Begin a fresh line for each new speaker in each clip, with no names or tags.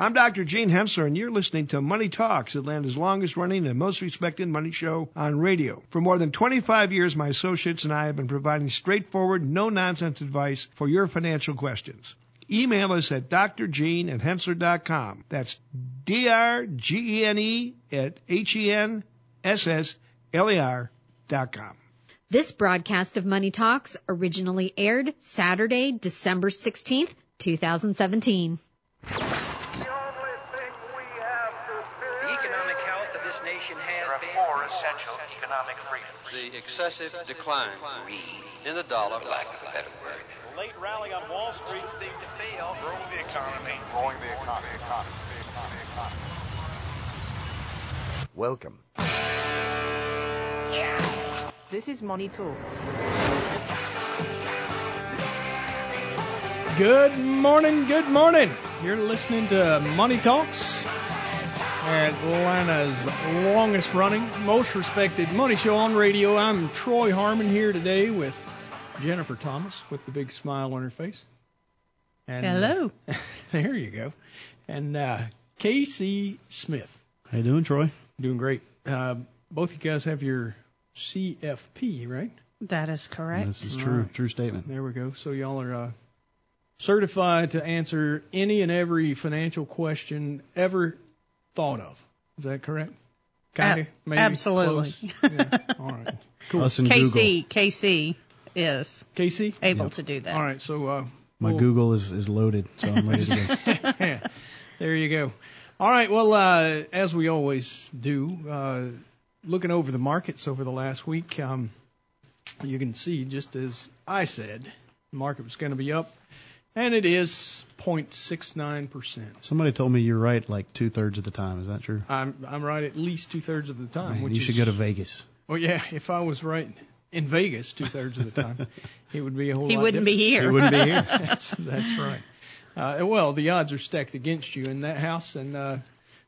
I'm Dr. Gene Henssler, and you're listening to Money Talks, Atlanta's longest running and most respected money show on radio. For more than 25 years, my associates and I have been providing straightforward, no nonsense advice for your financial questions. Email us at drgene at henssler.com. That's D-R-G-E-N-E at H-E-N-S-S-L-E-R dot com.
This broadcast of Money Talks originally aired Saturday, December 16th, 2017.
The economic health of this nation has
There are
been
four essential economic freedoms.
the excessive decline in the dollar. Lack of a better word.
late rally on Wall Street.
Thing to fail, growing the economy. Growing the economy. economy, economy, economy.
Welcome.
This is Money Talks.
Good morning, good morning. You're listening to Money Talks, Atlanta's longest running, most respected money show on radio. I'm Troy Harmon here today with Jennifer Thomas with the big smile on her face. And,
Hello.
uh, there you go. And uh, Casey Smith.
How you doing, Troy?
Doing great. Uh, both of you guys have your CFP, right?
That is correct.
This is true.
Right.
True statement.
There we go. So y'all are uh, certified to answer any and every financial question ever thought of. Is that correct? Kinda, maybe,
absolutely.
Yeah. All right. Cool.
Us and Google.
Casey, Casey is
Casey
able
Yep.
to do that.
All right. So uh,
My
we'll-
Google is, is loaded, so I'm ready to go.
yeah, there you go. All right. Well, uh, as we always do, uh, looking over the markets over the last week, um, you can see just as I said, the market was going to be up, and it is 0.69 percent.
Somebody told me you're right like two thirds of the time. Is that true?
I'm I'm right at least two thirds of the time.
Man,
which
you should
is,
go to Vegas.
Well, yeah. If I was right in Vegas two thirds of the time, it would be a whole.
He
lot
wouldn't be here.
He wouldn't be here.
that's that's right. Uh, well, the odds are stacked against you in that house, and uh,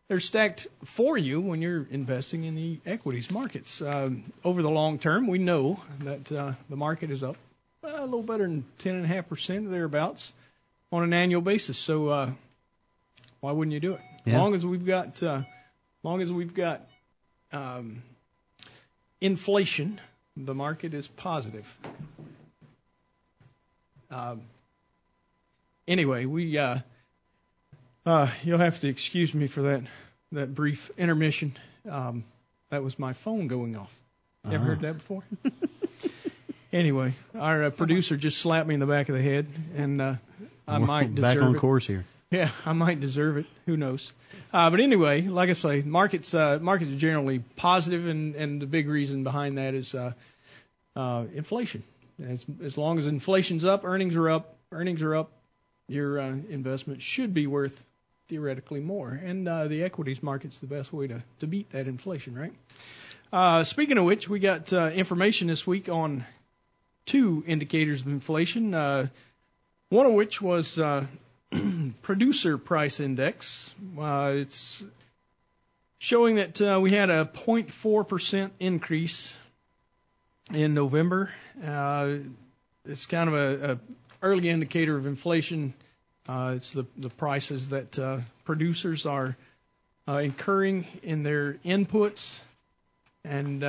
they're stacked for you when you're investing in the equities markets. Um, over the long term, we know that uh, the market is up uh, a little better than ten and a half percent thereabouts on an annual basis. So uh, why wouldn't you do it? As
Yeah.
long as we've got, uh, long as we've got um, inflation, the market is positive. Um, anyway, we uh, uh, you'll have to excuse me for that that brief intermission. Um, that was my phone going off. You ever
Ah.
heard that before? anyway, our uh, producer just slapped me in the back of the head, and uh, I
We're
might
back
deserve
on
it.
course here.
Yeah, I might deserve it. Who knows? Uh, but anyway, like I say, markets uh, markets are generally positive, and and the big reason behind that is uh, uh, inflation. As as long as inflation's up, earnings are up. Earnings are up. Your uh, investment should be worth theoretically more, and uh, the equities market's the best way to to beat that inflation, right? Uh, speaking of which, we got uh, information this week on two indicators of inflation. Uh, one of which was uh, producer price index. Uh, it's showing that uh, we had a 0.4% increase in November. Uh, it's kind of a, a early indicator of inflation. Uh, it's the, the prices that uh, producers are incurring in their inputs. And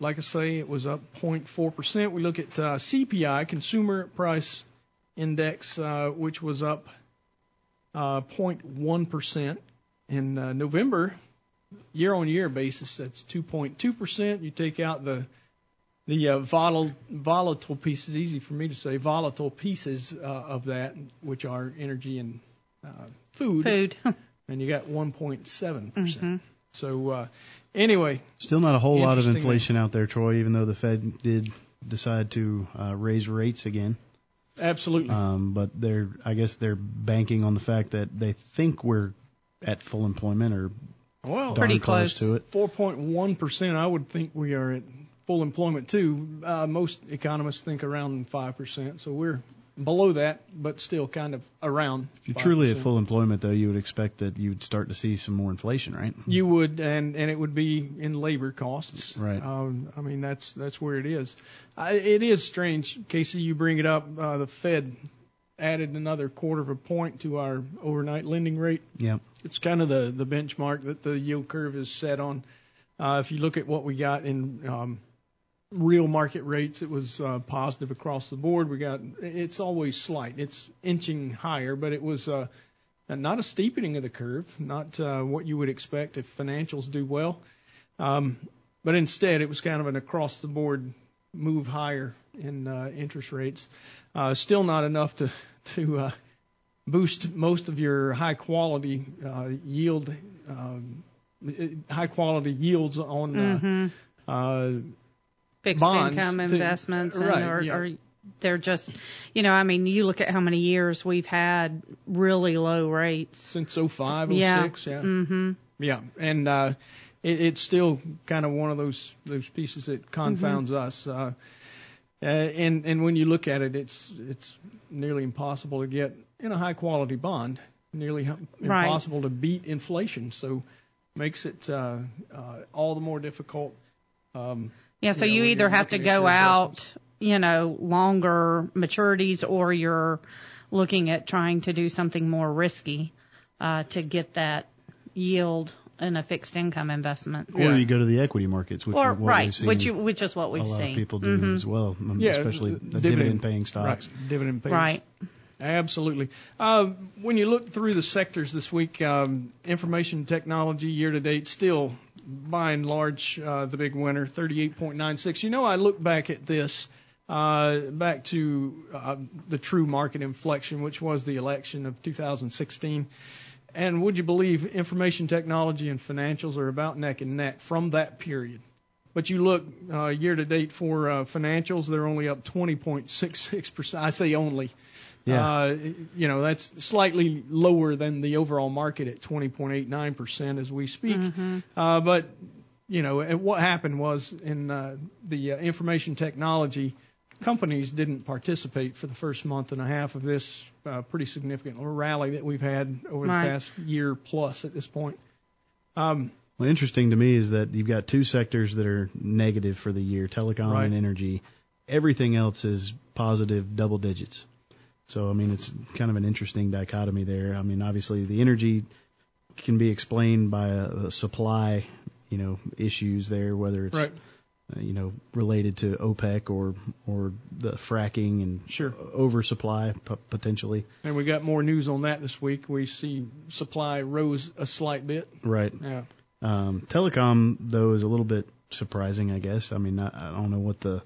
like I say, it was up 0.4%. We look at CPI, Consumer Price Index, uh, which was up uh, 0.1% in uh, November. Year on year basis, that's 2.2%. You take out the the uh, volatile, volatile pieces, easy for me to say, volatile pieces uh, of that, which are energy and uh, food,
Food.
and you got 1.7%. percent
Mhm.
So uh, anyway,
Still not a whole lot of inflation out there, Troy. Even though the Fed did decide to uh, raise rates again,
absolutely.
um, but they're I guess they're banking on the fact that they think we're at full employment or
well,
darn
Pretty
close
close.
to it.
4.1%, I would think we are at full employment too. Uh, most economists think around 5%, so we're below that, but still kind of around.
If you're truly at full employment, though, you would expect that you would start to see some more inflation, right?
You would, and and it would be in labor costs.
Right.
Um, I mean, that's that's where it is. I, it is strange, Casey. You bring it up. Uh, the Fed added another quarter of a point to our overnight lending rate.
Yeah.
It's kind of the the benchmark that the yield curve is set on. Uh, if you look at what we got in um, real market rates, it was uh, positive across the board. We got it's always slight. It's inching higher, but it was uh, not a steepening of the curve, not uh, what you would expect if financials do well. Um, but instead, it was kind of an across the board move higher in uh, interest rates. Uh, still not enough to to uh, boost most of your high quality uh, yield, um, high quality yields on uh,
Mm-hmm.
uh,
Fixed
bonds
income
to-
investments, and, or,
yeah.
or they're just, you know, I mean, you look at how many years we've had really low rates.
since 05,
Yeah.
06, yeah.
Mm-hmm.
Yeah, and uh, it, it's still kind of one of those those pieces that confounds us. Uh, uh, and and when you look at it, it's it's nearly impossible to get in a high quality bond. Nearly
Right.
impossible to beat inflation. So makes it uh, uh, all the more difficult. Um,
Yeah, so
you know,
you either have to go out, you know, longer maturities, or you're looking at trying to do something more risky uh, to get that yield in a fixed income investment.
Or you go to the equity markets, which
Or
is what
right,
we've seen
which you, which is what we've
a lot of people do
Mhm.
as well, um,
Yeah,
especially the
dividend-
dividend paying stocks.
Right, dividend payers.
Right.
Absolutely. Uh, when you look through the sectors this week, um, information technology year to date still by and large uh, the big winner, 38.96. You know, I look back at this, uh, back to uh, the true market inflection, which was the election of 2016. And would you believe information technology and financials are about neck and neck from that period? But you look uh, year to date for uh, financials, they're only up 20.66%. I say only.
Yeah.
Uh, you know, that's slightly lower than the overall market at 20.89% as we speak. Uh, but, you know, what happened was in uh, the uh, information technology, companies didn't participate for the first month and a half of this uh, pretty significant rally that we've had over
Right.
the past year plus at this point. Um,
Well, interesting to me is that you've got two sectors that are negative for the year, telecom
Right.
and energy. Everything else is positive double digits. So, I mean, it's kind of an interesting dichotomy there. I mean, obviously the energy can be explained by a, a supply, you know, issues there, whether it's,
right.
uh, you know, related to OPEC or, or the fracking and
Sure.
oversupply p- potentially.
And we got more news on that this week. We see supply rose a slight bit.
Right.
Yeah.
Um, telecom, though, is a little bit surprising, I guess. I mean, I, I don't know what the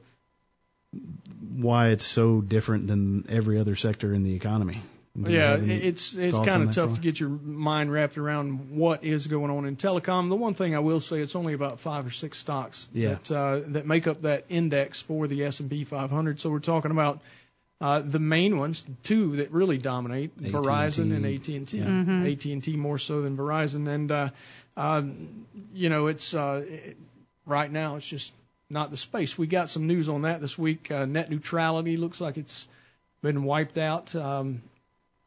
why it's so different than every other sector in the economy. Do
Yeah, it's it's kind of tough
Troy?
to get your mind wrapped around what is going on in telecom. The one thing I will say, it's only about five or six stocks
Yeah.
that uh, that make up that index for the S and P 500. So we're talking about uh, the main ones, two that really dominate:
AT&T.
Verizon and AT and T.
Yeah.
AT and T more so than Verizon. And uh, um, you know, it's uh, it, right now it's just not the space. We got some news on that this week. Uh, net neutrality looks like it's been wiped out. Um,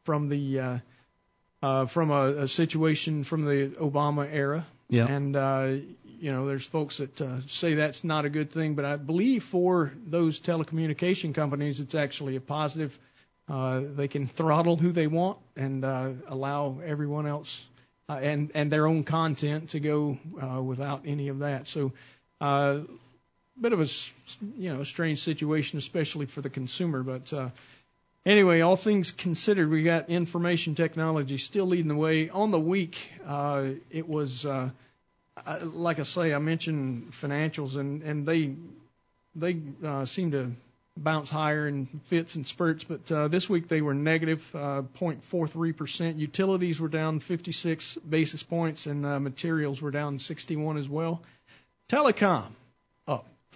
from the uh, uh, from a, a situation from the Obama era.
Yeah.
And uh, you know, there's folks that uh, say that's not a good thing, but I believe for those telecommunication companies, it's actually a positive. Uh, they can throttle who they want and uh, allow everyone else uh, and and their own content to go uh, without any of that. So. Uh, Bit of a you know strange situation, especially for the consumer, but uh, Anyway, all things considered, we got information technology still leading the way. On the week, uh, it was, uh, I, like I say, I mentioned financials, and and they they uh, seem to bounce higher in fits and spurts. But uh, this week they were negative uh, 0.43 percent. Utilities were down 56 basis points, and uh, materials were down 61 as well. Telecom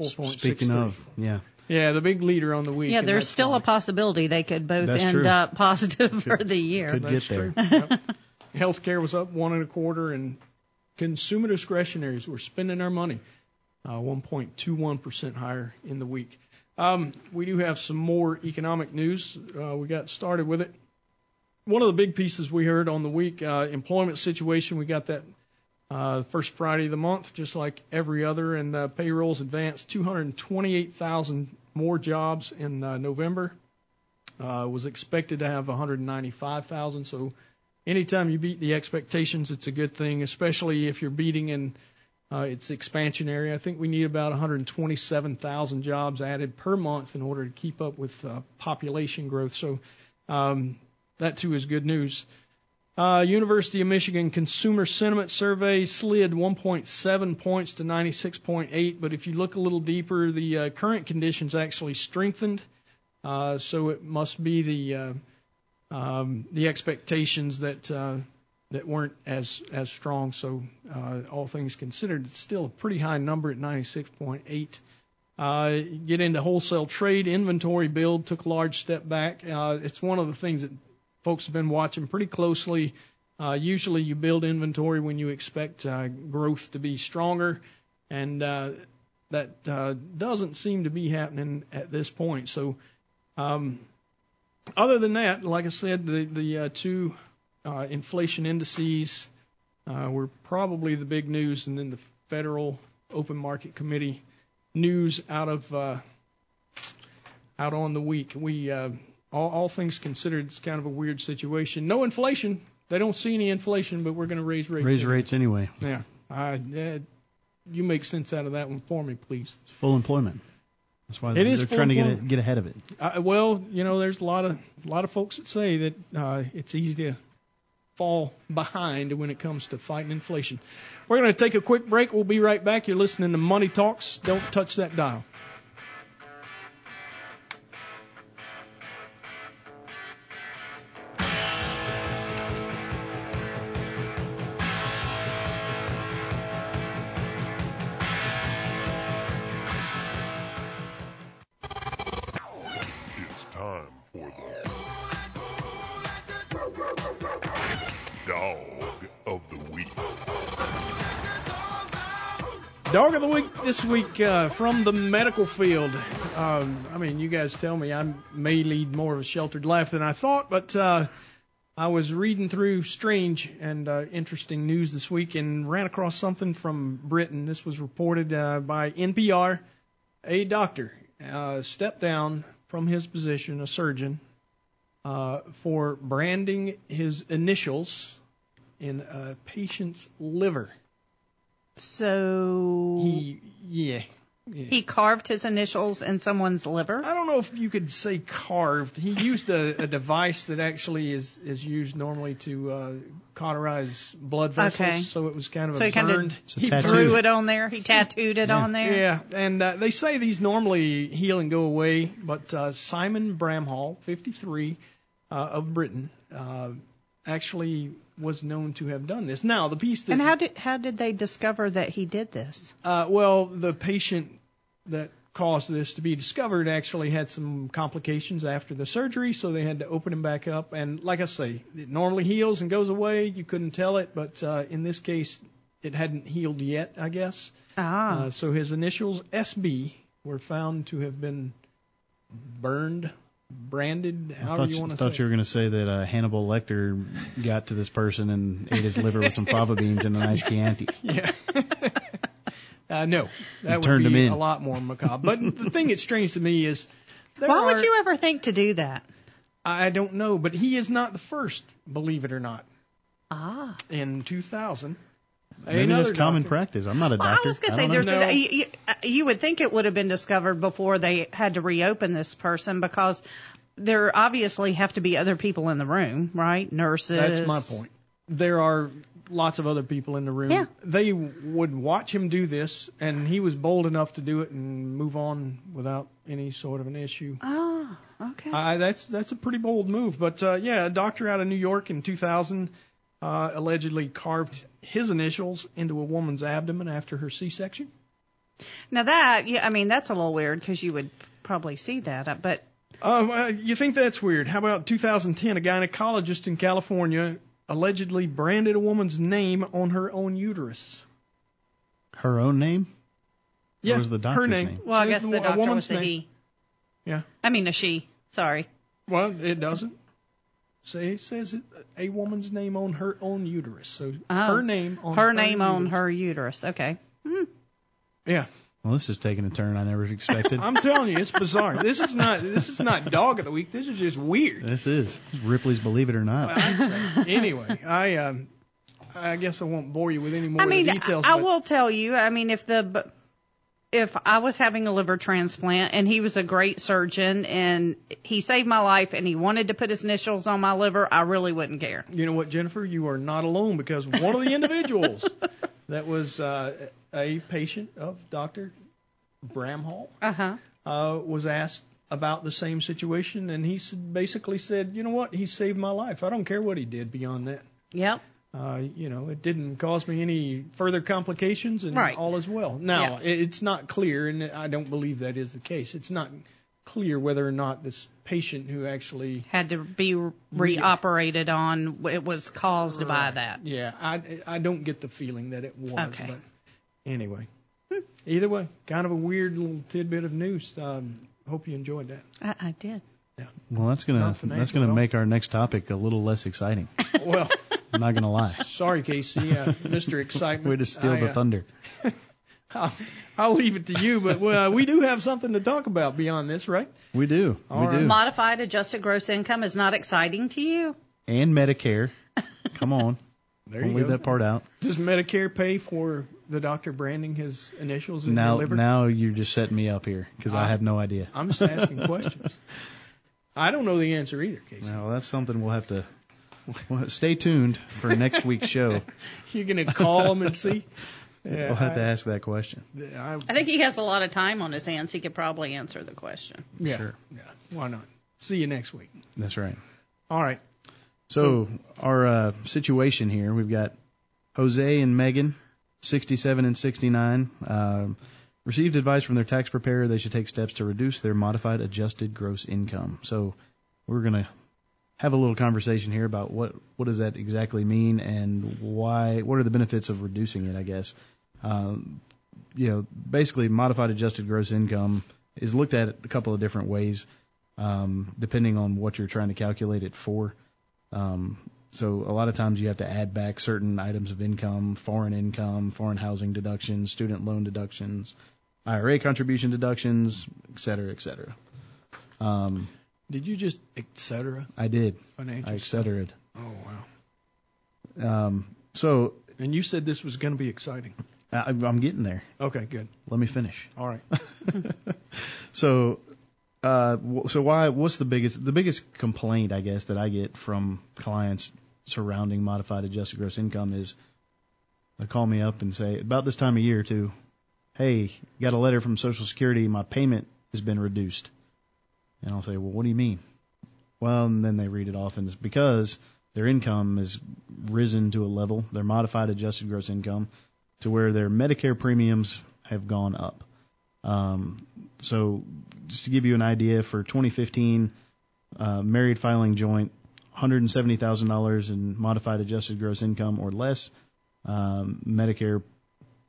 4.63.
Speaking of, yeah.
Yeah, the big leader on the week.
Yeah, there's still
why.
a possibility they could both
That's
end
true.
up positive for the year.
Could
That's
get there.
true. Yep. Healthcare was up one and a quarter, and consumer discretionaries were spending our money, uh, 1.21% higher in the week. Um, we do have some more economic news. Uh, we got started with it. One of the big pieces we heard on the week, uh, employment situation. We got that uh, first Friday of the month, just like every other, and uh, payrolls advanced 228,000 more jobs in uh, November uh, was expected to have 195,000. So anytime you beat the expectations, it's a good thing, especially if you're beating in uh, its expansion area. I think we need about 127,000 jobs added per month in order to keep up with uh, population growth. So um, that too is good news. Uh, University of Michigan Consumer Sentiment Survey slid 1.7 points to 96.8, but if you look a little deeper, the uh, current conditions actually strengthened. Uh, so it must be the uh, um, the expectations that uh, that weren't as as strong. So uh, all things considered, it's still a pretty high number at 96.8. Uh, get into wholesale trade, inventory build took a large step back. Uh, it's one of the things that folks have been watching pretty closely. Uh, usually, you build inventory when you expect uh, growth to be stronger, and uh, that uh, doesn't seem to be happening at this point. So, um, other than that, like I said, the the uh, two uh, inflation indices uh, were probably the big news, and then the Federal Open Market Committee news out of uh, out on the week. We uh, all, all things considered, it's kind of a weird situation. No inflation. They don't see any inflation, but we're going to raise rates.
Raise
anyway.
rates anyway.
Yeah. I, uh, you make sense out of that one for me, please.
It's full employment. That's why
It
they're,
is
they're trying to get get ahead of it.
Uh, well, you know, there's a lot of a lot of folks that say that uh, it's easy to fall behind when it comes to fighting inflation. We're going to take a quick break. We'll be right back. You're listening to Money Talks. Don't touch that dial. This week uh, from the medical field. Um, I mean, you guys tell me I may lead more of a sheltered life than I thought, but uh, I was reading through strange and uh, interesting news this week and ran across something from Britain. This was reported uh, by NPR. A doctor uh, stepped down from his position, a surgeon, uh, for branding his initials in a patient's liver.
So
He, yeah. yeah.
he carved his initials in someone's liver.
I don't know if you could say carved. He used a, a device that actually is is used normally to uh, cauterize blood vessels.
Okay.
So it was kind of
So he kinda
a
He
tattoo.
Drew it on there. He tattooed it on there.
Yeah, and uh, they say these normally heal and go away, but uh, Simon Bramhall, 53, uh, of Britain, uh, actually was known to have done this. Now the piece that
And how did how did they discover that he did this?
Uh, well, the patient that caused this to be discovered actually had some complications after the surgery, so they had to open him back up. And like I say, it normally heals and goes away. You couldn't tell it, but uh, in this case, it hadn't healed yet, I guess.
Ah,
Uh, so his initials SB were found to have been burned, branded,
I
however
thought,
you
you,
want to
thought you were going to say that uh, Hannibal Lecter got to this person and ate his liver with some fava beans and a nice Chianti.
Yeah. uh, no, that would
turned
be
him in.
a lot more macabre. But the thing that's strange to me is, there
why would you ever think to do that?
I don't know, but he is not the first, believe it or not.
Ah,
In 2000,
Maybe
another
that's common
doctor-
practice. I'm not a
well,
doctor.
I was gonna say there's
know.
you, you, would think it would have been discovered before they had to reopen this person because there obviously have to be other people in the room, right? Nurses.
That's my point. There are lots of other people in the room.
Yeah.
They would watch him do this, and he was bold enough to do it and move on without any sort of an issue.
Ah, okay.
I, that's that's a pretty bold move. But uh, yeah, a doctor out of New York in 2000 uh, allegedly carved his initials into a woman's abdomen after her C-section.
now that, yeah, I mean that's a little weird because you would probably see that, uh, but
Um, uh, you think that's weird? How about 2010? A gynecologist in California allegedly branded a woman's name on her own uterus.
Her own name?
Yeah,
was the
her name.
name?
well, I guess the
a
doctor
woman's
was the
name.
he.
Yeah.
I mean a she. Sorry.
Well, it doesn't. Say it says a woman's name on her own uterus. So
Oh.
her name on
her name on her uterus. Okay.
Yeah.
Well, this is taking a turn I never expected.
I'm telling you, it's bizarre. This is not this is not dog of the week. This is just weird.
this is Ripley's Believe It or Not.
anyway, I um, I guess I won't bore you with any more
I mean,
of the details.
I
but
will tell you. I mean, if the if I was having a liver transplant and he was a great surgeon and he saved my life and he wanted to put his initials on my liver, I really wouldn't care.
You know what, Jennifer? You are not alone because one of the individuals that was uh, a patient of Dr. Bramhall
Uh-huh.
uh, was asked about the same situation, and he basically said, "You know what? He saved my life. I don't care what he did beyond that.
Yep.
Uh, you know, it didn't cause me any further complications, and
Right.
all is well." Now, it it's not clear, and I don't believe that is the case. It's not clear whether or not this patient who actually
Had to be reoperated on. It was caused by that.
Yeah, I I don't get the feeling that it was.
Okay.
But anyway, either way, kind of a weird little tidbit of news. Um, hope you enjoyed that.
I, I did. Yeah.
Well, that's gonna that's gonna make our next topic a little less exciting.
Well,
I'm not gonna lie.
sorry, Casey, uh, Mr. Excitement.
Way to steal
I,
the
uh,
thunder.
I'll, I'll leave it to you, but well, we do have something to talk about beyond this, right?
We do.
All
we
right.
do.
Modified adjusted gross income is not exciting to you.
and Medicare. Come on.
There
Don't
you
leave
go.
that part out.
Does Medicare pay for the doctor branding his initials in
Now,
your
now you're just setting me up here because I
Uh,
have no idea.
I'm just asking questions. I don't know the answer either, Casey.
Well, that's something we'll have to. Well, stay tuned for next week's show.
You're gonna call them and see. Yeah,
We'll have to ask that question.
I,
I think he has a lot of time on his hands. He could probably answer the question.
yeah,
Sure.
yeah. Why not? See you next week.
That's right.
All right.
So, our uh, situation here, we've got Jose and Megan, 67 and 69, uh, received advice from their tax preparer they should take steps to reduce their modified adjusted gross income. So, we're going to have a little conversation here about what what does that exactly mean and why what are the benefits of reducing it, I guess. Um, you know, basically modified adjusted gross income is looked at a couple of different ways um, depending on what you're trying to calculate it for. Um, so a lot of times you have to add back certain items of income, foreign income, foreign housing deductions, student loan deductions, IRA contribution deductions, et cetera, et cetera. Um,
Did you just et cetera
I did.
financial?
I et
stuff?
cetera.
Oh wow.
Um, so
And you said this was going to be exciting.
I, I'm getting there.
Okay, good.
Let me finish.
All right.
So, uh, so why? What's the biggest? The biggest complaint, I guess, that I get from clients surrounding modified adjusted gross income is they call me up and say about this time of year too. Hey, got a letter from Social Security. My payment has been reduced. And I'll say, well, what do you mean? Well, and then they read it off, and it's because their income has risen to a level, their modified adjusted gross income, to where their Medicare premiums have gone up. Um, so just to give you an idea, for 2015, uh, married filing joint, $170,000 in modified adjusted gross income or less. Um, Medicare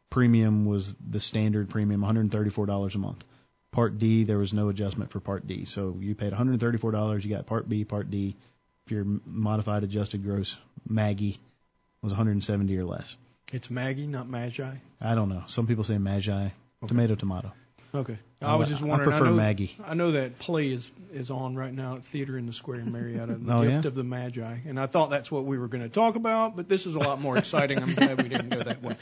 premium was the standard premium, $134 a month. Part D, there was no adjustment for Part D. So you paid $134, you got Part B, Part D. If your modified adjusted gross Maggie was 170 or less.
It's Maggie, not Magi.
I don't know. Some people say Magi. Tomato, tomato.
Okay.
I
I was just
I
wondering.
prefer
know,
Maggie.
I know that play is is on right now at Theater in the Square in Marietta, The
Oh,
Gift
yeah?
of the Magi, and I thought that's what we were going to talk about, but this is a lot more exciting. I'm glad we didn't go that way.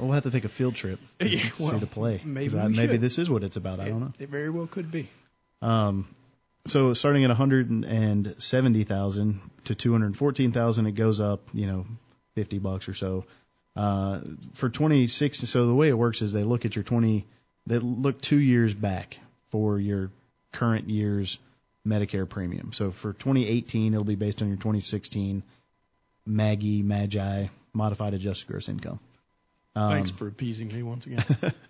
Well, we'll have to take a field trip to
Yeah,
see the play.
maybe
I, maybe this is what it's about. I don't know.
It, it very well could be.
Um, so starting at 170,000 to 214,000, it goes up, you know, 50 bucks or so. Uh, for 26, so the way it works is they look at your 20, they look two years back for your current year's Medicare premium. So for 2018, it'll be based on your 2016 Maggie, Magi, modified adjusted gross income. Um,
Thanks for appeasing me once again.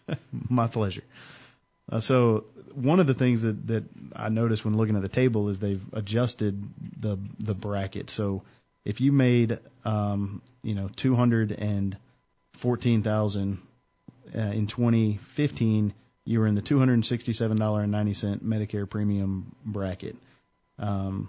my pleasure. Uh, so one of the things that, that I noticed when looking at the table is they've adjusted the the bracket. So if you made um, you know two hundred and fourteen thousand uh, in 2015, you were in the two hundred and sixty seven dollar and ninety cent Medicare premium bracket. Um,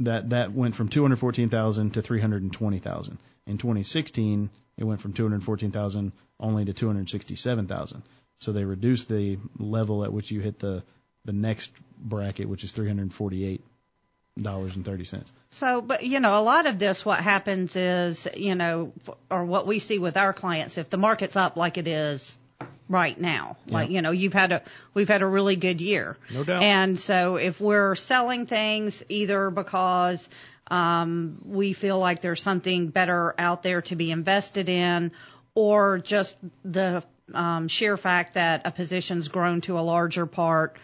that that went from 214,000 to 320,000. In 2016, it went from 214,000 only to 267,000. So they reduced the level at which you hit the the next bracket, which is 348 dollars and thirty cents.
So, but you know, a lot of this, what happens is, you know, or what we see with our clients, if the market's up like it is right now, like you know, you've had a, we've had a really good year,
No doubt.
and so if we're selling things either because um, we feel like there's something better out there to be invested in, or just the um, sheer fact that a position's grown to a larger part,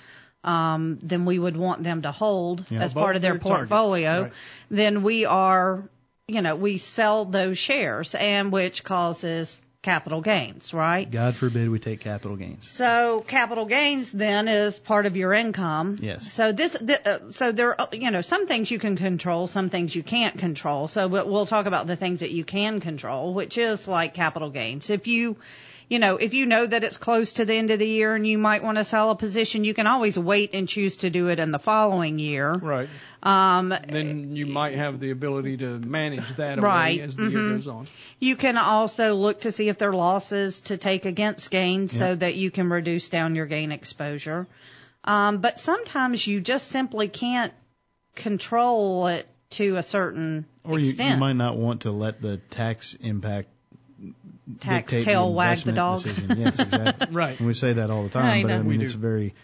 um, then we would want them to hold
Yeah.
as part of their
their
portfolio.
Right.
Then we are, you know, we sell those shares, and which causes capital gains, right?
God forbid we take capital gains.
So capital gains then is part of your income.
Yes.
So this, th- uh, so there, are, you know, some things you can control, some things you can't control. So but we'll talk about the things that you can control, which is like capital gains. If you, you know, if you know that it's close to the end of the year and you might want to sell a position, you can always wait and choose to do it in the following year.
Right.
Um,
Then you might have the ability to manage that
Right.
as the year
Mhm.
goes on.
You can also look to see if there are losses to take against gains so that you can reduce down your gain exposure. Um, but sometimes you just simply can't control it to a certain
Or you, you might not want to let the tax impact
Tax tail wag the dog.
Decision. Yes, exactly.
Right.
And we say that all the time,
I
but I mean
We
it's
do.
a very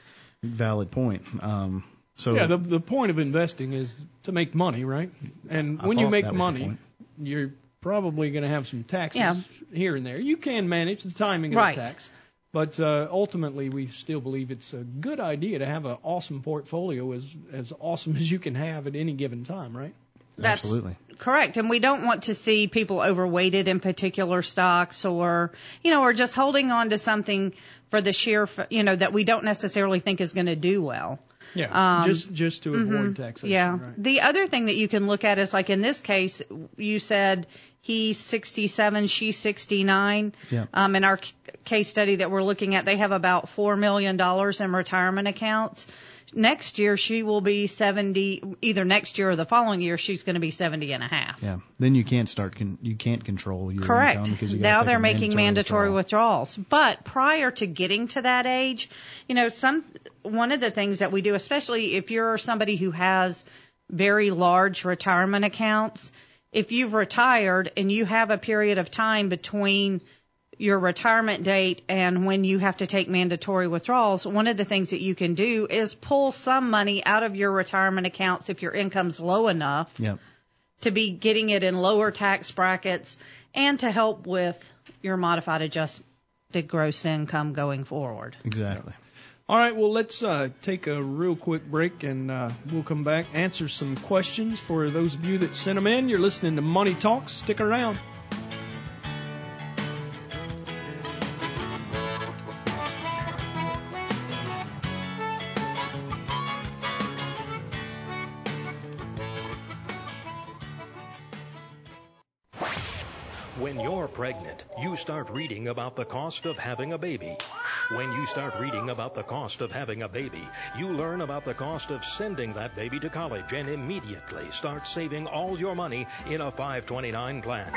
valid point. Um, so
Yeah, the the point of investing is to make money, right? And
I
when you make
that was the
money, you're probably going to have some taxes
Yeah.
here and there. You can manage the timing of
Right.
the tax, but uh, ultimately, we still believe it's a good idea to have an awesome portfolio, as as awesome as you can have at any given time, right?
That's
absolutely.
Correct. And we don't want to see people overweighted in particular stocks or, you know, or just holding on to something for the sheer, you know, that we don't necessarily think is going to do well.
Yeah,
Um,
just just to avoid taxation.
Yeah.
Right.
The other thing that you can look at is like in this case, you said he's 67, she's 69.
Yeah.
Um, in our case study that we're looking at, they have about $4 million in retirement accounts. Next year, she will be 70, either next year or the following year, she's going to be 70 and a half.
Yeah. Then you can't start. Con- you can't control your
Correct.
income because you
Now they're making mandatory
withdrawal.
withdrawals. But prior to getting to that age, you know, some one of the things that we do, especially if you're somebody who has very large retirement accounts, if you've retired and you have a period of time between your retirement date and when you have to take mandatory withdrawals, one of the things that you can do is pull some money out of your retirement accounts if your income's low enough
Yep.
to be getting it in lower tax brackets and to help with your modified adjusted gross income going forward.
Exactly.
All right, well, let's uh, take a real quick break and uh, we'll come back, answer some questions for those of you that sent them in. You're listening to Money Talks. Stick around.
Start reading about the cost of having a baby. When you start reading about the cost of having a baby, you learn about the cost of sending that baby to college and immediately start saving all your money in a 529 plan.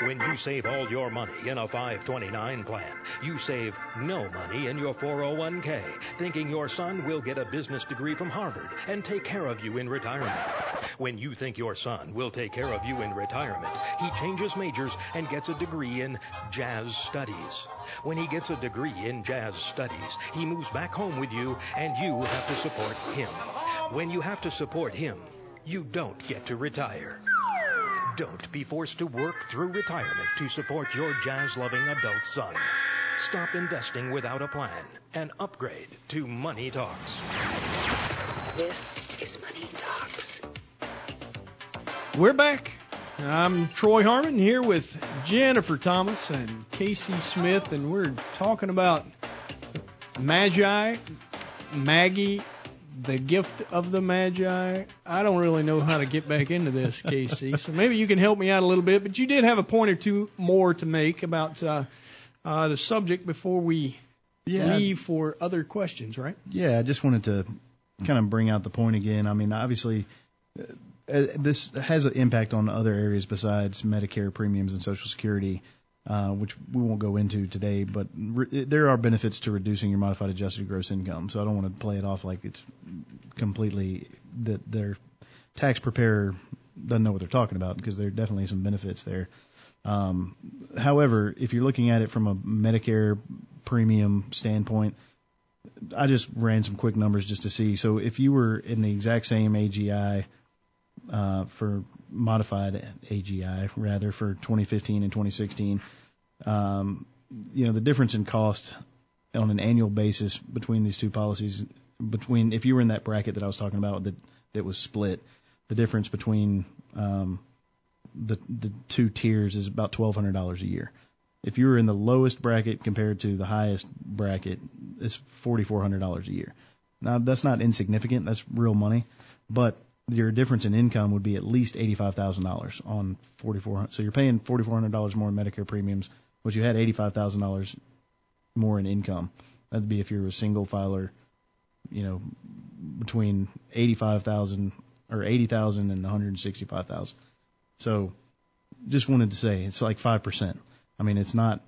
When you save all your money in a 529 plan, you save no money in your 401k, thinking your son will get a business degree from Harvard and take care of you in retirement. When you think your son will take care of you in retirement, he changes majors and gets a degree in jazz studies. When he gets a degree in jazz studies, he moves back home with you and you have to support him. When you have to support him, you don't get to retire. Don't be forced to work through retirement to support your jazz loving adult son. Stop investing without a plan and upgrade to Money Talks.
This is Money Talks.
We're back. I'm Troy Harmon here with Jennifer Thomas and Casey Smith, and we're talking about Magi, Maggie, the gift of the Magi. I don't really know how to get back into this, Casey, so maybe you can help me out a little bit. But you did have a point or two more to make about uh, uh, the subject before we
Yeah.
leave for other questions, right?
Yeah, I just wanted to kind of bring out the point again. I mean, obviously, uh, uh, this has an impact on other areas besides Medicare premiums and Social Security, uh, which we won't go into today. But re- there are benefits to reducing your modified adjusted gross income. So I don't want to play it off like it's completely that their tax preparer doesn't know what they're talking about because there are definitely some benefits there. Um, however, if you're looking at it from a Medicare premium standpoint, I just ran some quick numbers just to see. So if you were in the exact same AGI uh, for modified AGI rather for 2015 and 2016, um, you know the difference in cost on an annual basis between these two policies, between if you were in that bracket that I was talking about that that was split, the difference between um, the the two tiers is about twelve hundred dollars a year. If you were in the lowest bracket compared to the highest bracket, it's forty four hundred dollars a year. Now that's not insignificant. That's real money, but your difference in income would be at least eighty five thousand dollars on forty four hundred. So you're paying forty four hundred dollars more in Medicare premiums, but you had eighty five thousand dollars more in income. That'd be if you're a single filer, you know, between eighty five thousand or eighty thousand and one hundred sixty five thousand. So just wanted to say it's like five percent. I mean, it's not.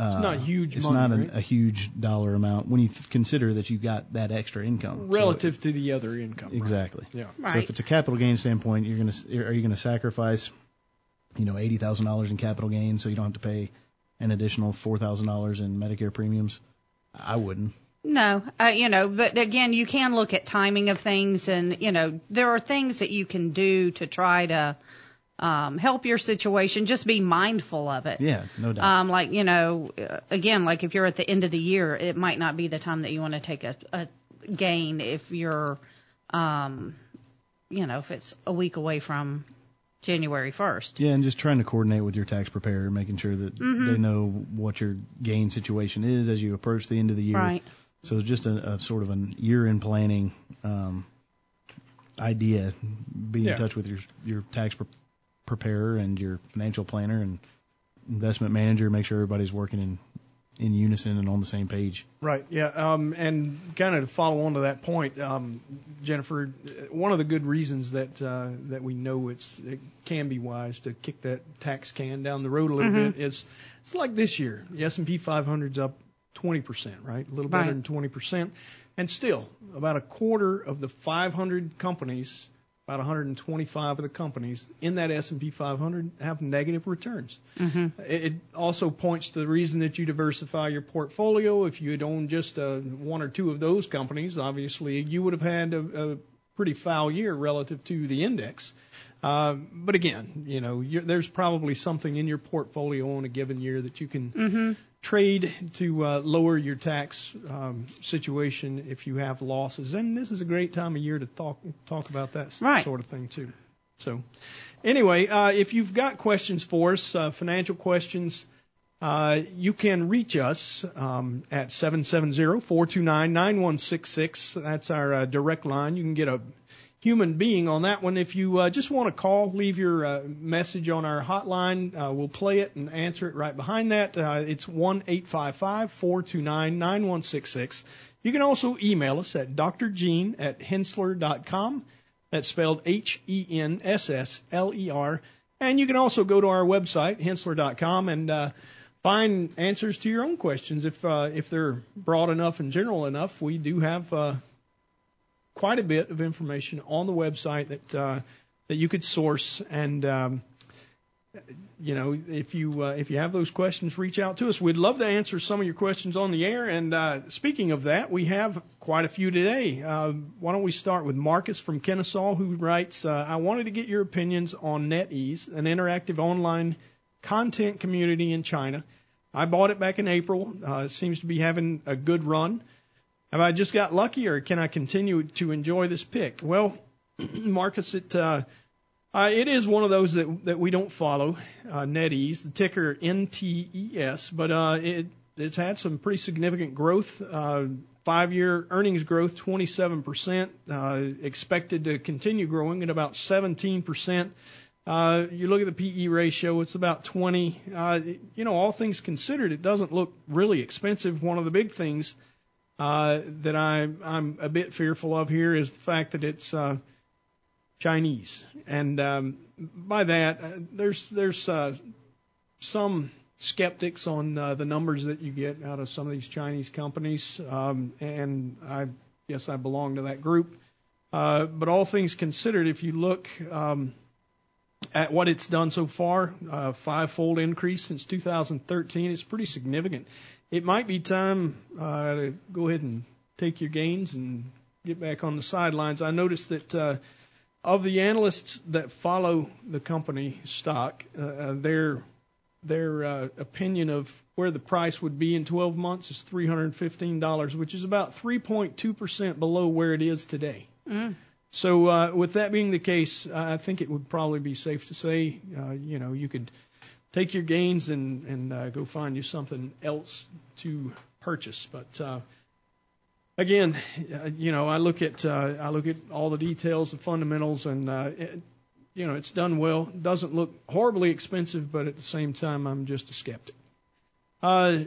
Uh,
It's not huge
It's
money,
not
right?
a, a huge dollar amount when you th- consider that you got that extra income So-
relative to the other income. right?
Exactly.
Yeah.
So if it's a capital gain standpoint, you're gonna are you gonna sacrifice, you know, eighty thousand dollars in capital gain so you don't have to pay an additional four thousand dollars in Medicare premiums? I wouldn't.
No, uh, you know, but again, you can look at timing of things, and you know, there are things that you can do to try to um, help your situation. Just be mindful of it.
Yeah, no doubt.
Um, like you know, uh, again, like if you're at the end of the year, it might not be the time that you want to take a, a gain if you're, um, you know, if it's a week away from January 1st.
Yeah, and just trying to coordinate with your tax preparer, making sure that
Mhm.
they know what your gain situation is as you approach the end of the year.
Right.
So just a, a sort of an year-end planning um, idea. Be in touch with your your tax pre- preparer and your financial planner and investment manager. Make sure everybody's working in in unison and on the same page.
Right. Yeah. Um, and kind of to follow on to that point, um, Jennifer, one of the good reasons that uh, that we know it's it can be wise to kick that tax can down the road a little
Mhm.
bit is it's like this year. The S&P 500's up 20%, right? A little better than 20%. And still, about a quarter of the 500 companies, about 125 of the companies in that S&P 500 have negative returns.
Mm-hmm.
It also points to the reason that you diversify your portfolio. If you had owned just uh, one or two of those companies, obviously you would have had a, a pretty foul year relative to the index. Uh, but again, you know, you're, there's probably something in your portfolio on a given year that you can
Mm-hmm.
Trade to uh, lower your tax um, situation if you have losses. And this is a great time of year to talk talk about that
Right.
sort of thing too. So, anyway, uh, if you've got questions for us, uh, financial questions, uh, you can reach us um, at 770-429-9166. That's our uh, direct line. You can get a human being on that one. If you uh, just want to call, leave your uh, message on our hotline. Uh, we'll play it and answer it right behind that. Uh, it's one eight five five four two nine nine one six six. You can also email us at drgene at henssler.com. That's spelled H-E-N-S-S-L-E-R. And you can also go to our website, henssler.com, and uh, find answers to your own questions if uh, if they're broad enough and general enough. We do have uh, quite a bit of information on the website that uh, that you could source. And um, you know if you uh, if you have those questions reach out to us. We'd love to answer some of your questions on the air. And uh, speaking of that we have quite a few today. Uh, why don't we start with Marcus from Kennesaw who writes uh, I wanted to get your opinions on NetEase an interactive online content community in China. I bought it back in April. Uh, seems to be having a good run have I just got lucky, or can I continue to enjoy this pick? Well, Marcus, it uh, uh, it is one of those that that we don't follow. Uh, NetEase, the ticker NTES, but uh, it it's had some pretty significant growth. Uh, Five-year earnings growth, 27%, uh, expected to continue growing at about 17%. Uh, you look at the PE ratio, it's about 20. Uh, you know, all things considered, it doesn't look really expensive. One of the big things uh, that I, I'm a bit fearful of here is the fact that it's uh, Chinese, and um, by that uh, there's there's uh, some skeptics on uh, the numbers that you get out of some of these Chinese companies, um, and I guess I belong to that group. Uh, but all things considered, if you look um, at what it's done so far, uh, five-fold increase since 2013, it's pretty significant. It might be time uh, to go ahead and take your gains and get back on the sidelines. I noticed that uh, of the analysts that follow the company stock, uh, uh their their uh, opinion of where the price would be in 12 months is $315, which is about 3.2% below where it is today.
Mm.
So, uh, with that being the case, I think it would probably be safe to say, uh, you know, you could take your gains and and uh, go find you something else to purchase. But uh, again, uh, you know, I look at uh, I look at all the details, the fundamentals, and uh, it, you know, it's done well. It doesn't look horribly expensive, but at the same time, I'm just a skeptic. Uh,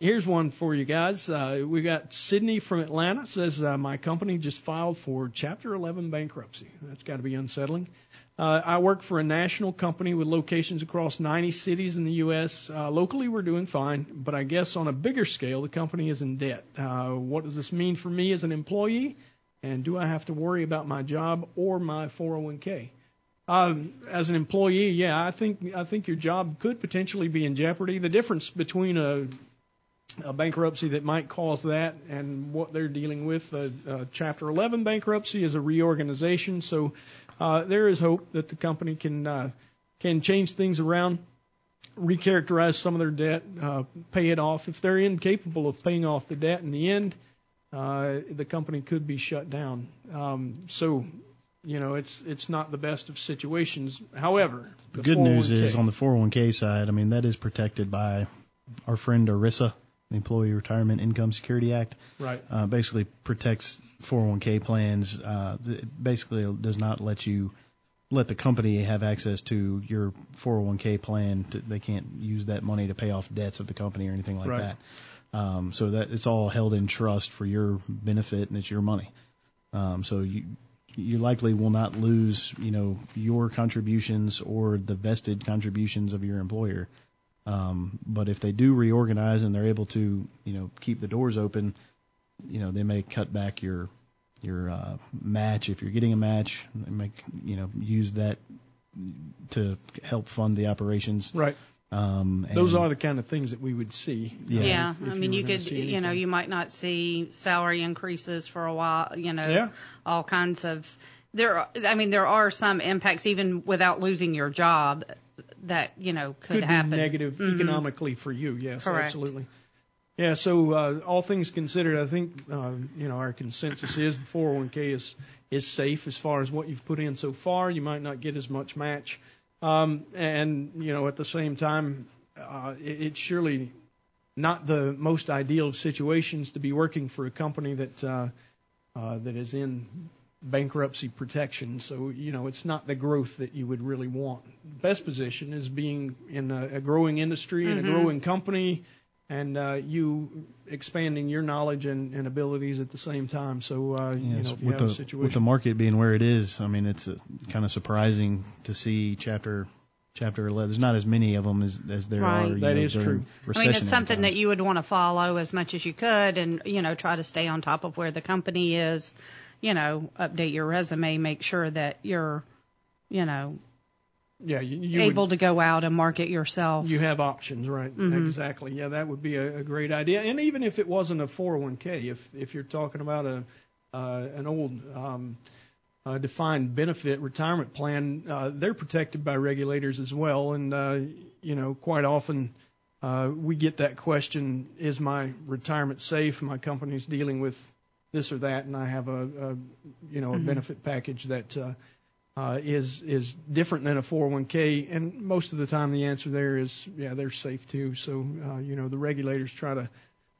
here's one for you guys. Uh, we got Sydney from Atlanta says uh, my company just filed for Chapter 11 bankruptcy. That's got to be unsettling. Uh, I work for a national company with locations across 90 cities in the U.S. Uh, locally, we're doing fine, but I guess on a bigger scale, the company is in debt. Uh, what does this mean for me as an employee? And do I have to worry about my job or my 401k? Um, as an employee, yeah, I think I think your job could potentially be in jeopardy. The difference between a a bankruptcy that might cause that and what they're dealing with. Uh, uh, Chapter 11 bankruptcy is a reorganization, so uh, there is hope that the company can uh, can change things around, recharacterize some of their debt, uh, pay it off. If they're incapable of paying off the debt in the end, uh, the company could be shut down. Um, so, you know, it's it's not the best of situations. However,
the, the good 401k, news is on the 401k side. I mean, that is protected by our friend ERISA the Employee Retirement Income Security Act.
Right.
Uh, basically protects 401k plans. Uh, basically does not let you let the company have access to your 401k plan. To, they can't use that money to pay off debts of the company or anything like
right.
that. Um, so that it's all held in trust for your benefit and it's your money. Um, so you you likely will not lose, you know, your contributions or the vested contributions of your employer. Um, but if they do reorganize and they're able to, you know, keep the doors open, you know, they may cut back your your uh, match if you're getting a match. They may, you know, use that to help fund the operations.
Right.
Um,
Those are the kind of things that we would see.
Yeah, yeah. If, if I mean, you could, you know, you might not see salary increases for a while. You know,
yeah.
all kinds of there. I mean, there are some impacts even without losing your job that you know could,
could
happen.
be negative
mm-hmm.
economically for you. Yes,
Correct.
absolutely. Yeah. So uh, all things considered, I think uh, you know our consensus is the 401k is is safe as far as what you've put in so far. You might not get as much match, um, and you know at the same time, uh, it, it's surely not the most ideal of situations to be working for a company that uh, uh, that is in bankruptcy protection. So, you know, it's not the growth that you would really want. Best position is being in a, a growing industry and
mm-hmm.
a growing company and uh, you expanding your knowledge and, and abilities at the same time. So, uh, yes, you know, if you
with
have
the,
a situation.
With the market being where it is, I mean, it's a, kind of surprising to see chapter chapter 11 there's not as many of them as as there
right.
are
that
know,
is true
i mean it's something that you would want to follow as much as you could and you know try to stay on top of where the company is you know, update your resume, make sure that you're, you know,
yeah, you, you
able
would,
to go out and market yourself.
You have options, right?
Mm-hmm.
Exactly. Yeah, that would be a, a great idea. And even if it wasn't a 401k, if if you're talking about a uh, an old um, uh, defined benefit retirement plan, uh, they're protected by regulators as well. And uh, you know, quite often uh, we get that question: Is my retirement safe? My company's dealing with this or that, and I have a, a you know a
mm-hmm.
benefit package that uh, uh, is is different than a 401k. And most of the time, the answer there is yeah, they're safe too. So uh, you know the regulators try to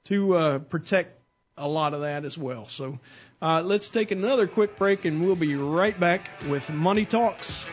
to uh, protect a lot of that as well. So uh, let's take another quick break, and we'll be right back with Money Talks.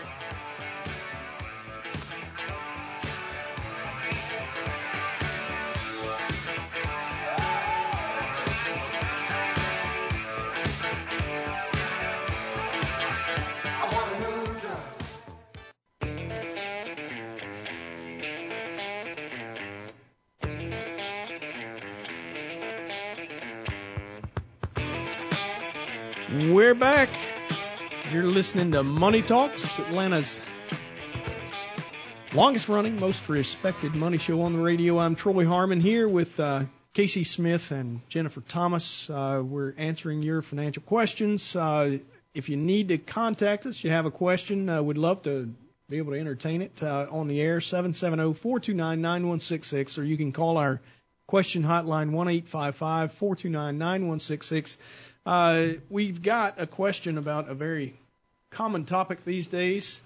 Listening to Money Talks, Atlanta's longest running, most respected money show on the radio. I'm Troy Harmon here with uh, Casey Smith and Jennifer Thomas. Uh, we're answering your financial questions. Uh, if you need to contact us, you have a question, uh, we'd love to be able to entertain it uh, on the air, 770-429-9166, or you can call our question hotline, 1-855-429-9166. Uh, we've got a question about a very common topic these days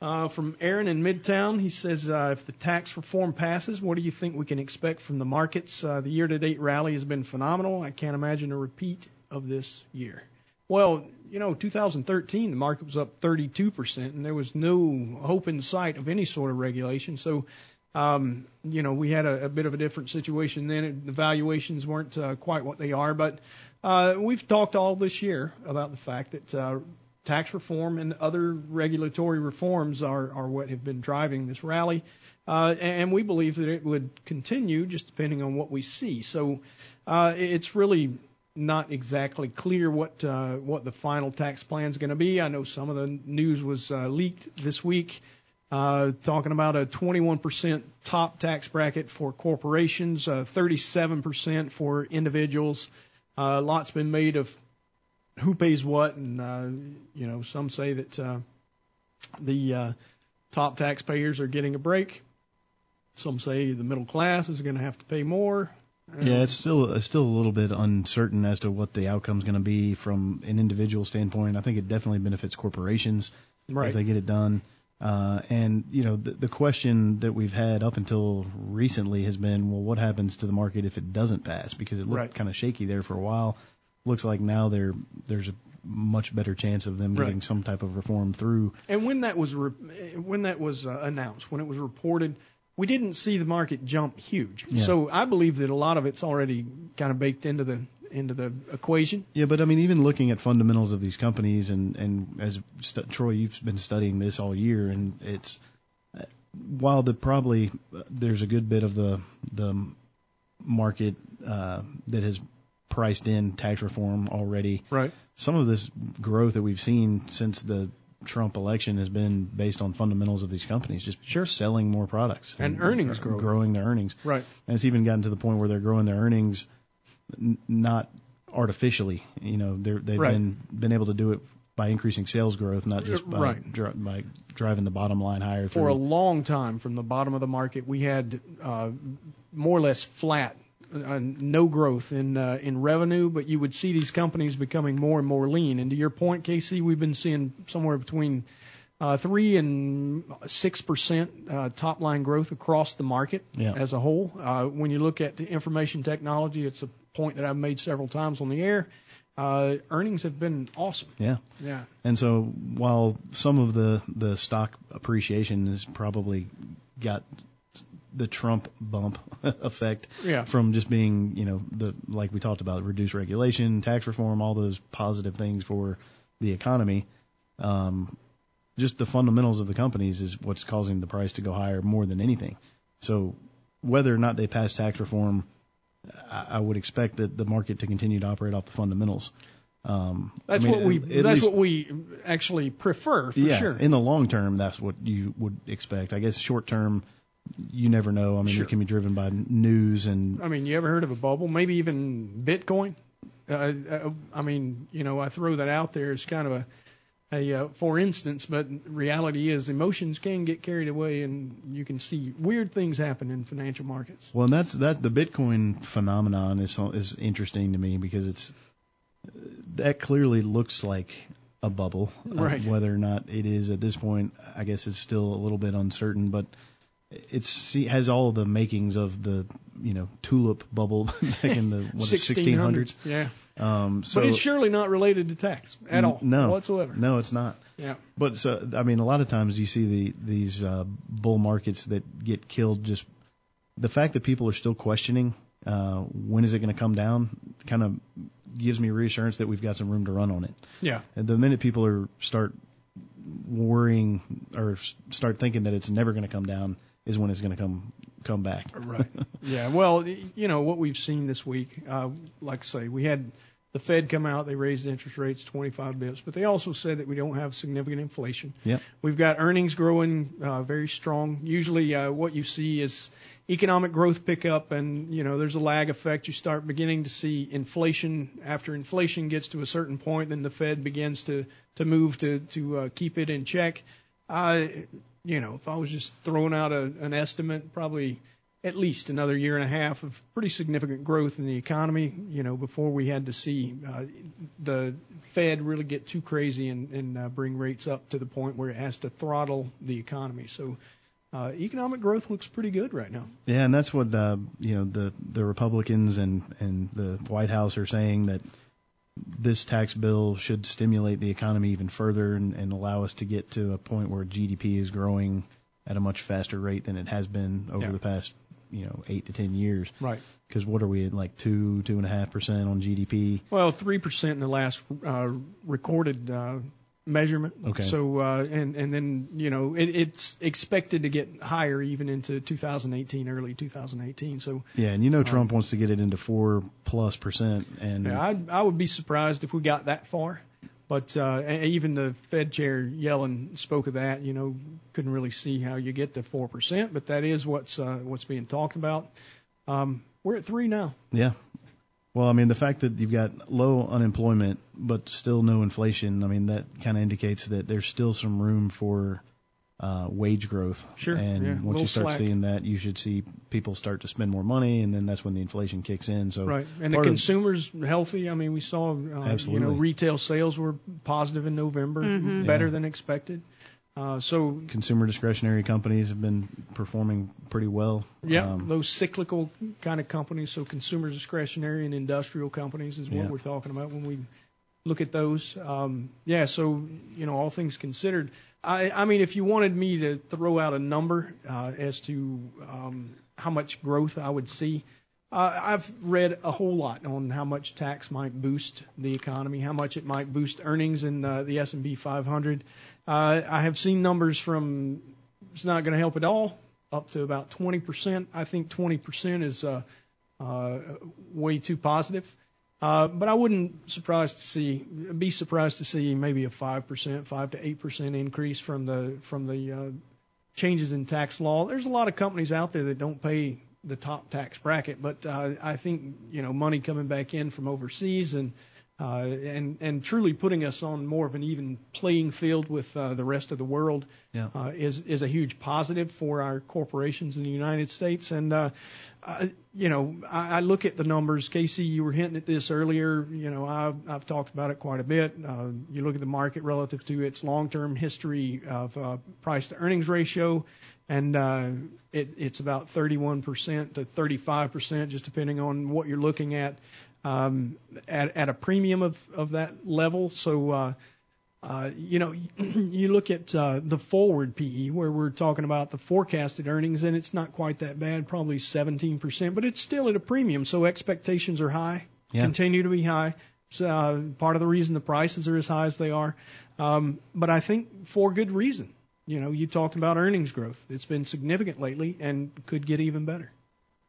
uh, from Aaron in Midtown. He says, uh, if the tax reform passes, what do you think we can expect from the markets? Uh, the year-to-date rally has been phenomenal. I can't imagine a repeat of this year. Well, you know, 2013, the market was up 32%, and there was no hope in sight of any sort of regulation. So, um, you know, we had a, a bit of a different situation then. The valuations weren't uh, quite what they are, but uh, we've talked all this year about the fact that uh, tax reform and other regulatory reforms are, are what have been driving this rally. Uh, and we believe that it would continue just depending on what we see. So uh, it's really not exactly clear what uh, what the final tax plan is going to be. I know some of the news was uh, leaked this week, uh, talking about a 21% top tax bracket for corporations, uh, 37% for individuals. Uh, lot's been made of who pays what, and uh, you know some say that uh, the uh, top taxpayers are getting a break. Some say the middle class is going to have to pay more.
Yeah, it's still it's still a little bit uncertain as to what the outcome's going to be from an individual standpoint. I think it definitely benefits corporations
Right.
if they get it done. Uh, and you know, the, the question that we've had up until recently has been, well, what happens to the market if it doesn't pass? Because it looked
Right.
kind of shaky there for a while. Looks like now there there's a much better chance of them
Right.
getting some type of reform through.
And when that was re- when that was uh, announced, when it was reported, we didn't see the market jump huge.
Yeah.
So I believe that a lot of it's already kind of baked into the into the equation.
Yeah, but I mean, even looking at fundamentals of these companies, and and as st- Troy, you've been studying this all year, and it's while the probably uh, there's a good bit of the the market uh, that has priced in tax reform already.
Right.
Some of this growth that we've seen since the Trump election has been based on fundamentals of these companies, just
Sure.
selling more products
And earnings
uh,
growth.
growing their earnings.
Right.
And it's even gotten to the point where they're growing their earnings n- not artificially. You know, they're, they've
Right.
been been able to do it by increasing sales growth, not just by
Right.
dri- by driving the bottom line higher.
For a long time, from the bottom of the market, we had uh, more or less flat, uh, no growth in uh, in revenue, but you would see these companies becoming more and more lean. And to your point, Casey, we've been seeing somewhere between uh, three and six percent uh, top line growth across the market
Yeah.
as a whole. Uh, when you look at the information technology, it's a point that I've made several times on the air. Uh, earnings have been awesome.
yeah.
Yeah.
And so while some of the the stock appreciation has probably got the Trump bump effect
Yeah.
from just being, you know, the like we talked about, reduced regulation, tax reform, all those positive things for the economy. Um, just the fundamentals of the companies is what's causing the price to go higher more than anything. So whether or not they pass tax reform, I, I would expect that the market to continue to operate off the fundamentals. Um,
That's
I mean,
what we.
at- at
That's
least-
what we actually prefer for
yeah,
sure.
in the long term, that's what you would expect. I guess short term, you never know. I mean,
Sure.
it can be driven by news and
I mean, you ever heard of a bubble? Maybe even Bitcoin. Uh, uh, I mean, you know, I throw that out there as kind of a, a uh, for instance, but reality is emotions can get carried away, and you can see weird things happen in financial markets.
well, and that's that. The Bitcoin phenomenon is is interesting to me because it's that clearly looks like a bubble. Uh,
Right.
whether or not it is at this point, I guess it's still a little bit uncertain, but. It's see, has all the makings of the you know tulip bubble back in the what, 1600s.
Yeah,
Um, so
but it's surely not related to tax at
N-
all,
no
whatsoever.
No, it's not.
Yeah.
But so I mean, a lot of times you see the these uh, bull markets that get killed. Just the fact that people are still questioning uh, when is it going to come down, kind of gives me reassurance that we've got some room to run on it.
Yeah.
And the minute people are start worrying or start thinking that it's never going to come down, is when it's going to come come back.
Right. Yeah. Well, you know what we've seen this week. Uh, like I say, we had the Fed come out, they raised interest rates 25 bips, but they also said that we don't have significant inflation.
Yeah.
We've got earnings growing uh, very strong. Usually, uh, what you see is economic growth pick up, and you know there's a lag effect. You start beginning to see inflation. After inflation gets to a certain point, then the Fed begins to to move to to uh, keep it in check. Uh, you know, if I was just throwing out a, an estimate, probably at least another year and a half of pretty significant growth in the economy, you know, before we had to see uh, the Fed really get too crazy and, and uh, bring rates up to the point where it has to throttle the economy. So uh, economic growth looks pretty good right now.
Yeah, and that's what uh, you know the the Republicans and and the White House are saying that this tax bill should stimulate the economy even further and, and allow us to get to a point where GDP is growing at a much faster rate than it has been over
Yeah.
the past you know eight to ten years.
Right.
Because what are we at like two two and a half percent on GDP?
Well, three percent in the last uh, recorded uh, measurement.
Okay.
So uh, and and then you know it, it's expected to get higher even into 2018, early 2018. So
Yeah, and you know Trump wants to get it into four plus percent, and
yeah, I I would be surprised if we got that far. But uh, even the Fed chair Yellen spoke of that. You know, couldn't really see how you get to four percent, but that is what's uh, what's being talked about. Um, we're at three now.
Yeah. Well, I mean, the fact that you've got low unemployment but still no inflation, I mean, that kind of indicates that there's still some room for uh, wage growth.
Sure,
And
yeah,
once you start
slack.
seeing that, you should see people start to spend more money, and then that's when the inflation kicks in. So
Right, and the
part of-
consumers healthy. I mean, we saw uh, you know retail sales were positive in November,
Mhm.
better
Yeah.
than expected. Uh, so
consumer discretionary companies have been performing pretty well.
yeah,
Um,
those cyclical kind of companies, so consumer discretionary and industrial companies is what
Yeah.
we're talking about when we look at those. Um, yeah, so you know, all things considered, I, I mean, if you wanted me to throw out a number uh, as to um, how much growth I would see, uh, I've read a whole lot on how much tax might boost the economy, how much it might boost earnings in uh, the S&P 500. Uh, I have seen numbers from it's not going to help at all up to about 20%. I think 20% is uh, uh, way too positive. Uh, but I wouldn't surprised to see be surprised to see maybe a five percent, five to eight percent increase from the from the uh, changes in tax law. There's a lot of companies out there that don't pay the top tax bracket, but uh, I think you know money coming back in from overseas and uh, and and truly putting us on more of an even playing field with uh, the rest of the world
Yeah.
uh, is is a huge positive for our corporations in the United States. And uh, uh, you know, I, I look at the numbers. Casey, you were hinting at this earlier. You know, I've I've talked about it quite a bit. Uh, you look at the market relative to its long-term history of uh, price to earnings ratio, and uh, it, it's about 31% to 35%, just depending on what you're looking at. Um, at, at a premium of, of that level. So, uh, uh, you know, you look at uh, the forward PE where we're talking about the forecasted earnings, and it's not quite that bad, probably 17%, but it's still at a premium. So expectations are high,
Yeah.
continue to be high. So, uh, part of the reason the prices are as high as they are, um, but I think for good reason. You know, you talked about earnings growth; it's been significant lately, and could get even better.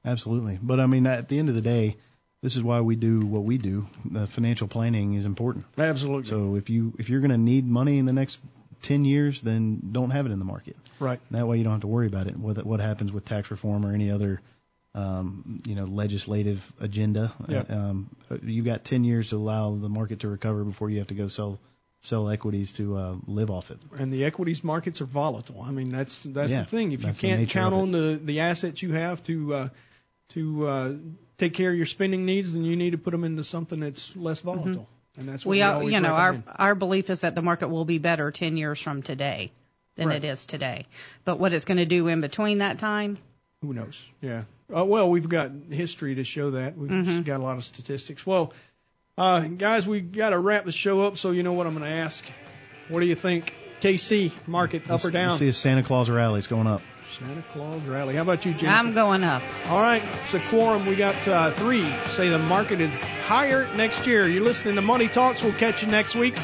Absolutely. But I mean, at the end of the day, this is why we do what we do. The financial planning is important.
Absolutely.
So if you if you're going to need money in the next 10 years, then don't have it in the market.
Right.
That way you don't have to worry about it. What what happens with tax reform or any other um, you know legislative agenda?
Yeah.
Uh, um, you've got 10 years to allow the market to recover before you have to go sell sell equities to uh, live off it.
and the equities markets are volatile. I mean, that's that's
Yeah,
the thing. If you can't count on the the assets you have to uh, to uh, take care of your spending needs, then you need to put them into something that's less volatile. And that's what we,
we, you know, our
recommend.
our belief is that the market will be better 10 years from today than
Right.
it is today. But what it's going to do in between that time,
Who knows? Yeah. Uh, well, we've got history to show that. We've
Mhm.
got a lot of statistics. Well, uh, guys, we got to wrap the show up. So you know what I'm going to ask. What do you think? Casey market up or down?
Let's see a Santa Claus rally. It's going up.
Santa Claus rally. How about you, Jim?
I'm going up.
All right, it's a quorum. We got uh, three say the market is higher next year. You're listening to Money Talks. We'll catch you next week.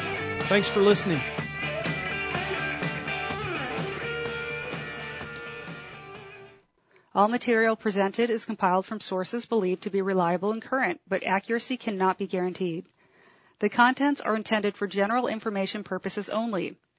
Thanks for listening.
All material presented is compiled from sources believed to be reliable and current, but accuracy cannot be guaranteed. The contents are intended for general information purposes only.